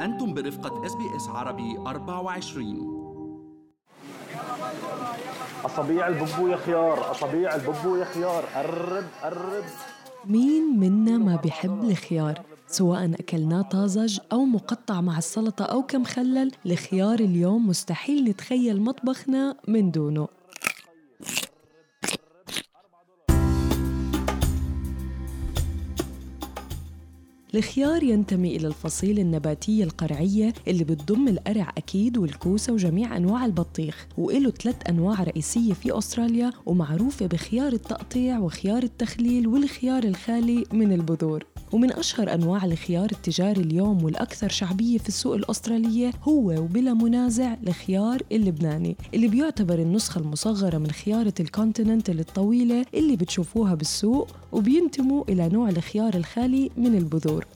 أنتم برفقة إس بي إس عربي 24 أصابيع الببو يا خيار أصابيع الببو يا خيار. قرب قرب مين منا ما بيحب الخيار سواء أكلناه طازج أو مقطع مع السلطة أو كمخلل الخيار اليوم مستحيل نتخيل مطبخنا من دونه. الخيار ينتمي إلى الفصيل النباتية القرعية اللي بتضم القرع أكيد والكوسة وجميع أنواع البطيخ وإله ثلاث أنواع رئيسية في أستراليا ومعروفة بخيار التقطيع وخيار التخليل والخيار الخالي من البذور. ومن أشهر أنواع الخيار التجاري اليوم والأكثر شعبية في السوق الأسترالية هو وبلا منازع الخيار اللبناني اللي بيعتبر النسخة المصغرة من خيارة الكونتيننت الطويلة اللي بتشوفوها بالسوق وبينتموا إلى نوع الخيار الخالي من البذور.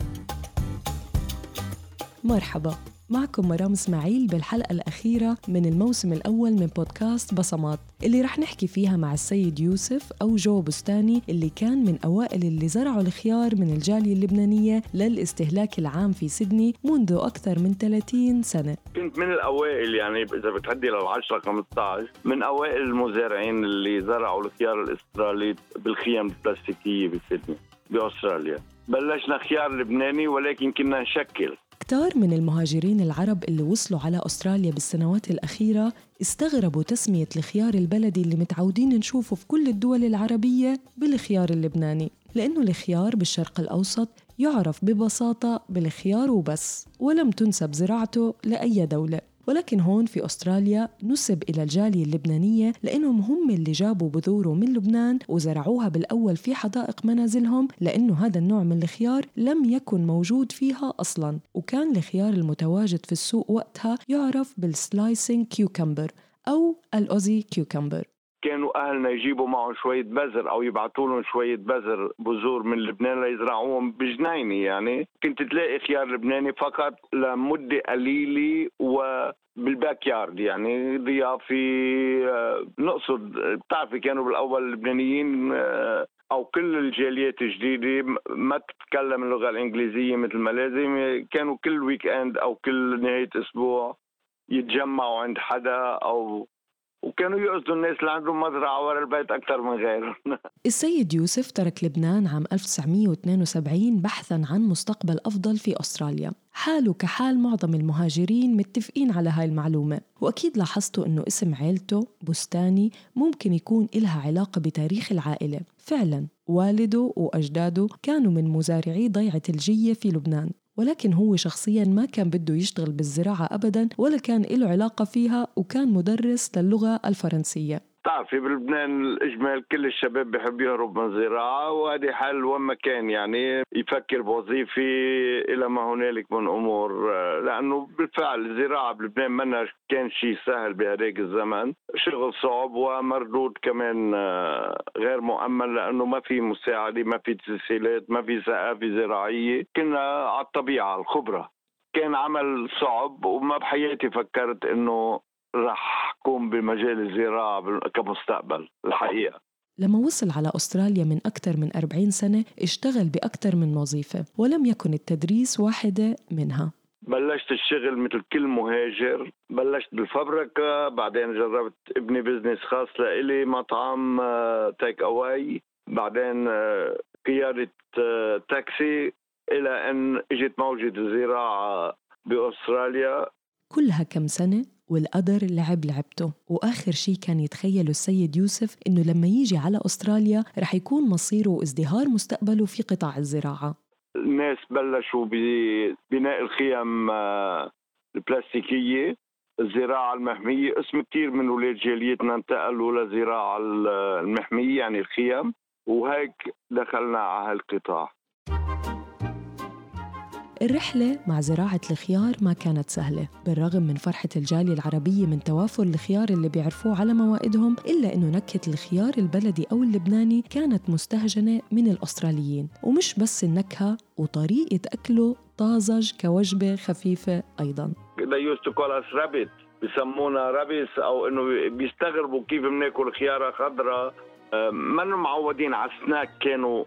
مرحبا. معكم مرام إسماعيل بالحلقة الأخيرة من الموسم الأول من بودكاست بصمات اللي رح نحكي فيها مع السيد يوسف أو جو بستاني اللي كان من أوائل اللي زرعوا الخيار من الجالية اللبنانية للاستهلاك العام في سيدني منذ أكثر من 30 سنة. كنت من الأوائل يعني إذا بتعدي لل 10 15 من أوائل المزارعين اللي زرعوا الخيار الأسترالي بالخيام البلاستيكية بسيدني بأستراليا. بلشنا خيار لبناني ولكن كنا نشكل. كتار من المهاجرين العرب اللي وصلوا على أستراليا بالسنوات الأخيرة استغربوا تسمية الخيار البلدي اللي متعودين نشوفه في كل الدول العربية بالخيار اللبناني لأنه الخيار بالشرق الأوسط يعرف ببساطة بالخيار وبس ولم تنسب زراعته لأي دولة. ولكن هون في أستراليا نسب إلى الجالية اللبنانية لأنهم هم اللي جابوا بذوره من لبنان وزرعوها بالأول في حدائق منازلهم لأنه هذا النوع من الخيار لم يكن موجود فيها أصلاً. وكان الخيار المتواجد في السوق وقتها يعرف بال slicing cucumber أو ال Aussie cucumber. كانوا أهلنا يجيبوا معهم شوية بذر أو يبعثوا لهم شوية بذر بذور من لبنان ليزرعوهم بجنينة يعني. كنت تلاقي خيار لبناني فقط لمدة قليلة و بال backyard يعني. ضيافي آه، نقصد بتعرفي كانوا بالأول اللبنانيين آه، أو كل الجاليات الجديدة ما تتكلم اللغة الإنجليزية مثل ما لازم. كانوا كل weekend أو كل نهاية أسبوع يتجمعوا عند حدا أو وكانوا يقصدوا الناس اللي عندهم مزرعة ورا البيت أكثر من غيرهم. السيد يوسف ترك لبنان عام 1972 بحثا عن مستقبل أفضل في أستراليا. حاله كحال معظم المهاجرين متفقين على هاي المعلومة. وأكيد لاحظتوا أنه اسم عيلته بستاني ممكن يكون إلها علاقة بتاريخ العائلة. فعلا والده وأجداده كانوا من مزارعي ضيعة الجية في لبنان. ولكن هو شخصيا ما كان بده يشتغل بالزراعة أبدا ولا كان له علاقة فيها وكان مدرس للغة الفرنسية. بتعرفي بلبنان الإجمال كل الشباب بحب يهرب من الزراعه وهذه حل وين ما كان يعني يفكر بوظيفه إلى ما هنالك من أمور. لأنه بالفعل الزراعة بلبنان منا كان شيء سهل بهذاك الزمن. شغل صعب ومردود كمان آه، غير مؤمن لأنه ما في مساعدة ما في تسهيلات ما في ثقافه زراعية. كنا على الطبيعة الخبرة. كان عمل صعب وما بحياتي فكرت إنه رح اكون بمجال الزراعه بال- كمستقبل الحقيقة. لما وصل على أستراليا من أكثر من 40 سنة اشتغل بأكثر من وظيفة ولم يكن التدريس واحدة منها. بلشت الشغل مثل كل مهاجر. بلشت بالفبركة بعدين جربت ابني business خاص لإلي مطعم آه، تيك اواي بعدين آه، قيادة آه، تاكسي إلى أن إجت موجة الزراعة بأستراليا. كلها كم سنة؟ والقدر لعب لعبته. وآخر شي كان يتخيله السيد يوسف إنه لما يجي على أستراليا رح يكون مصيره وازدهار مستقبله في قطاع الزراعة. الناس بلشوا ببناء الخيم آه، البلاستيكية الزراعة المحمية. اسم كثير من ولاد جاليتنا انتقلوا للزراعة المحمية يعني الخيم. وهيك دخلنا على هالقطاع. الرحلة مع زراعة الخيار ما كانت سهلة بالرغم من فرحة الجالية العربية من توافر الخيار اللي بيعرفوه على موائدهم إلا أنه نكهة الخيار البلدي أو اللبناني كانت مستهجنة من الأستراليين. ومش بس النكهة وطريقة أكله طازج كوجبة خفيفة أيضاً. They used to call us rabbit. بسمونا rabbits أو إنه بيستغربوا كيف بناكل خيارة خضراء. آه، ما معودين على سناك كانوا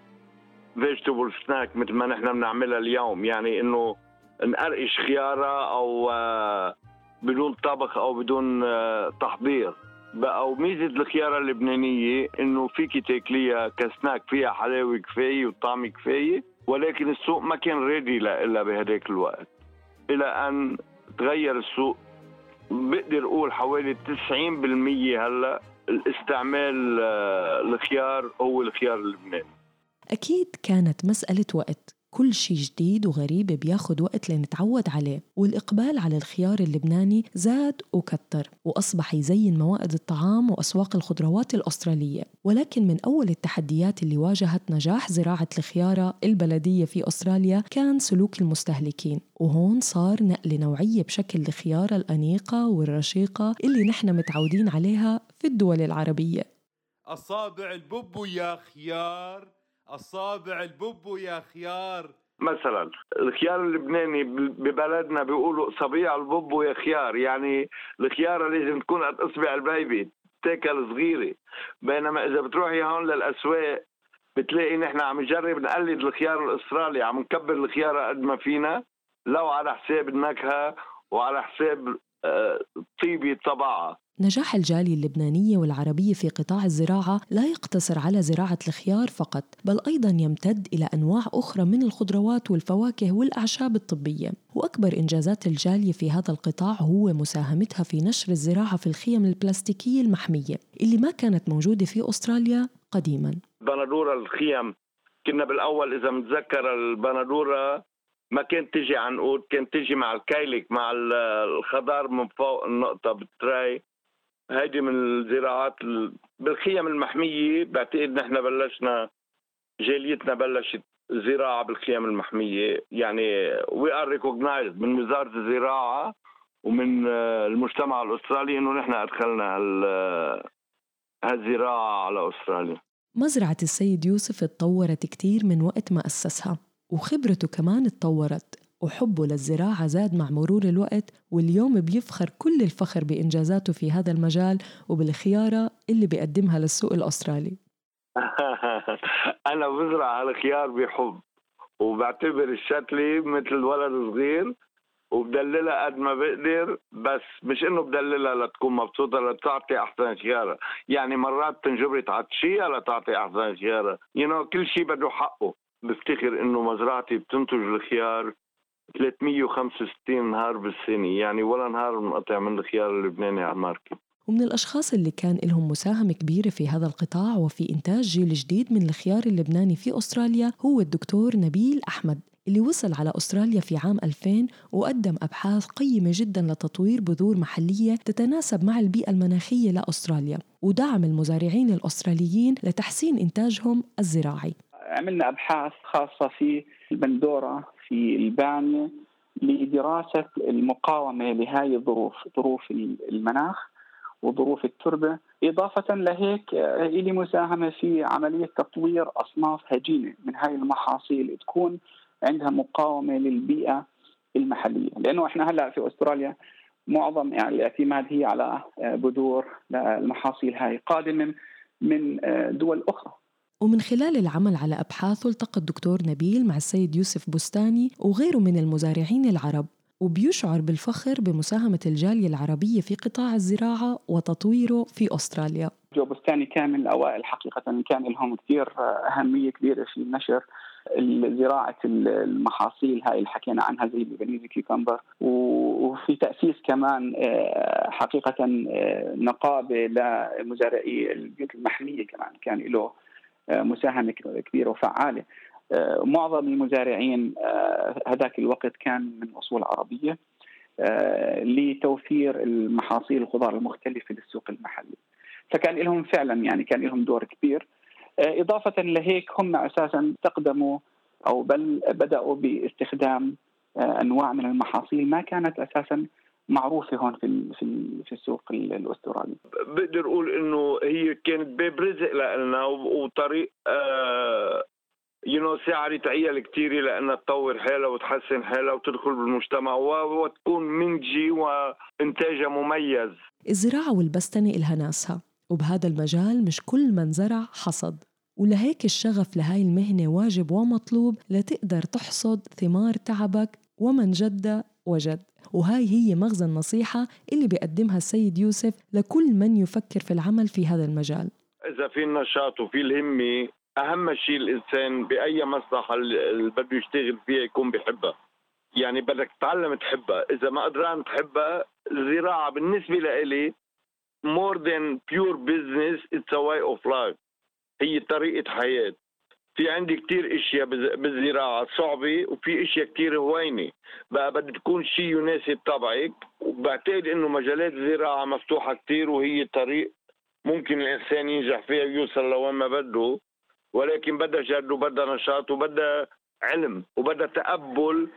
vegetable snack مثل ما نحن بنعملها اليوم. يعني إنه نقرقش خيارة أو آه، بدون طبخ أو بدون آه، تحضير. بقى وميزه الخيارة اللبنانية إنه فيك تاكليها كسناك فيها حلاوة كفاية وطعم كفاية ولكن السوق ما كان ready لها بهداك الوقت. إلى أن تغير السوق بقدر أقول حوالي 90% هلأ الاستعمال آه، الخيار هو الخيار اللبناني. أكيد كانت مسألة وقت. كل شيء جديد وغريب بياخد وقت لنتعود عليه والإقبال على الخيار اللبناني زاد وكتر وأصبح يزين موائد الطعام وأسواق الخضروات الأسترالية. ولكن من أول التحديات اللي واجهت نجاح زراعة الخيارة البلدية في أستراليا كان سلوك المستهلكين. وهون صار نقل نوعية بشكل الخيارة الأنيقة والرشيقة اللي نحن متعودين عليها في الدول العربية. أصابع البوبو يا خيار. أصابع البوبو يا خيار. مثلا الخيار اللبناني ببلدنا بيقولوا صبيع البوبو يا خيار يعني الخياره لازم تكون قد أصبع البيبي تاكل صغيرة. بينما إذا بتروحي هون للأسواق بتلاقي نحن عم نجرب نقلد الخيار الأسترالي عم نكبر الخياره قد ما فينا لو على حساب النكهة وعلى حساب آه، طيبة طبعها. نجاح الجالية اللبنانية والعربية في قطاع الزراعة لا يقتصر على زراعة الخيار فقط بل أيضا يمتد إلى أنواع أخرى من الخضروات والفواكه والأعشاب الطبية. وأكبر إنجازات الجالية في هذا القطاع هو مساهمتها في نشر الزراعة في الخيم البلاستيكية المحمية اللي ما كانت موجودة في أستراليا قديما. بندورة الخيم. كنا بالأول إذا متذكر البندورة ما كانت تجي عنقود كانت تجي مع الكيلك مع الخضار من فوق النقطة بال tray. هيدي من الزراعات بالخيم المحمية بعتقد نحن بلشنا جاليتنا بلشت زراعة بالخيام المحمية. يعني we are recognised من وزارة الزراعة ومن المجتمع الأسترالي إنه نحن أدخلنا هالزراعة على أستراليا. مزرعة السيد يوسف اتطورت كتير من وقت ما أسسها وخبرته كمان اتطورت. وحبه للزراعة زاد مع مرور الوقت واليوم بيفخر كل الفخر بإنجازاته في هذا المجال وبالخيارة اللي بيقدمها للسوق الأسترالي. أنا بزرع الخيار بحب وبعتبر الشتلة مثل ولد صغير وبدللها قد ما بقدر بس مش إنه بدللها لتكون مبسوطة لتعطي أحسن خيارة. يعني مرات تنجبري تعطشيها لتعطي أحسن خيارة. يو you know, كل شيء بده حقه. بفتخر إنه مزرعتي بتنتج الخيار 365 نهار بالسنة. يعني ولا نهار منقطع من الخيار اللبناني على الماركت ومن الأشخاص اللي كان لهم مساهمة كبيرة في هذا القطاع وفي إنتاج جيل جديد من الخيار اللبناني في أستراليا هو الدكتور نبيل أحمد اللي وصل على أستراليا في عام 2000 وقدم أبحاث قيمة جدا لتطوير بذور محلية تتناسب مع البيئة المناخية لأستراليا ودعم المزارعين الأستراليين لتحسين إنتاجهم الزراعي. عملنا أبحاث خاصة في البندورة في البانية لدراسة المقاومة لهذه الظروف ظروف المناخ وظروف التربة إضافة لهيك آه، إلي مساهمة في عملية تطوير أصناف هجينة من هاي المحاصيل تكون عندها مقاومة للبيئة المحلية. لأنه إحنا هلأ في أستراليا معظم يعني الاعتماد هي على آه، بذور المحاصيل هاي قادمة من آه، دول أخرى. ومن خلال العمل على أبحاثه التقى الدكتور نبيل مع السيد يوسف بستاني وغيره من المزارعين العرب وبيشعر بالفخر بمساهمة الجالية العربية في قطاع الزراعة وتطويره في أستراليا. جو بستاني كان من الأوائل حقيقة كان لهم كثير أهمية كبيرة في نشر زراعة المحاصيل هاي اللي حكينا عنها زي البنيزي كيكمبر وفي تأسيس كمان آه، حقيقة آه، نقابة لمزارعي البيوت المحلية كمان كان له مساهمة كبيرة وفعالة. آه، معظم المزارعين آه، هذاك الوقت كان من أصول عربية آه، لتوفير المحاصيل الخضار المختلفة للسوق المحلي. فكان لهم فعلا يعني كان لهم دور كبير. إضافة لهيك هم أساسا استخدموا أو بل بدأوا باستخدام أنواع من المحاصيل ما كانت أساسا معروفة هون في في في السوق الأسترالي. بقدر أقول إنه هي كانت باب رزق لنا وطريق آه يو نو ساعة رتعية كثيرة لأنها تطور حالها وتحسن حالها وتدخل بالمجتمع وتكون منتجة وإنتاجها مميز. الزراعة والبستنة إلها ناسها وبهذا المجال مش كل من زرع حصد. ولهيك الشغف لهاي المهنة واجب ومطلوب لتقدر تحصد ثمار تعبك ومن جد وجد. وهاي هي مغزى النصيحة اللي بيقدمها السيد يوسف لكل من يفكر في العمل في هذا المجال. إذا في النشاط وفي الهمة أهم شيء الإنسان بأي مصلحة اللي بده يشتغل فيها يكون بحبها. يعني بدك تتعلم تحبها. إذا ما قدران تحبها الزراعة بالنسبة لإلي more than pure business it's a way of life. هي طريقة حياة. في عندي كتير إشياء بالزراعه صعبة وفي إشياء كتير هوينه بقى بدها تكون شيء يناسب طبعك. وبعتقد إنه مجالات الزراعة مفتوحة كتير وهي طريق ممكن الإنسان ينجح فيها ويوصل لوين ما بده. ولكن بدها جد وبدها نشاط وبدها علم وبدها تقبل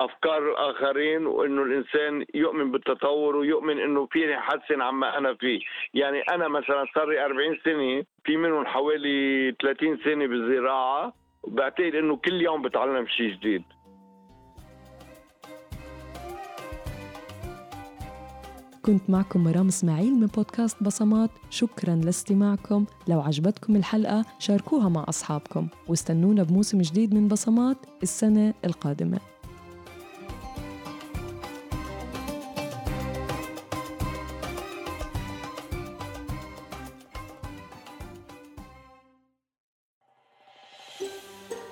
أفكار الآخرين وإنه الإنسان يؤمن بالتطور ويؤمن إنه فيني احسن عما أنا فيه، يعني أنا مثلا صار لي 40 سنة في منهم حوالي 30 سنة بالزراعة وبعتقد إنه كل يوم بتعلم شيء جديد. كنت معكم مرام إسماعيل من بودكاست بصمات. شكرا لاستماعكم. لو عجبتكم الحلقة شاركوها مع أصحابكم. واستنونا بموسم جديد من بصمات السنة القادمة.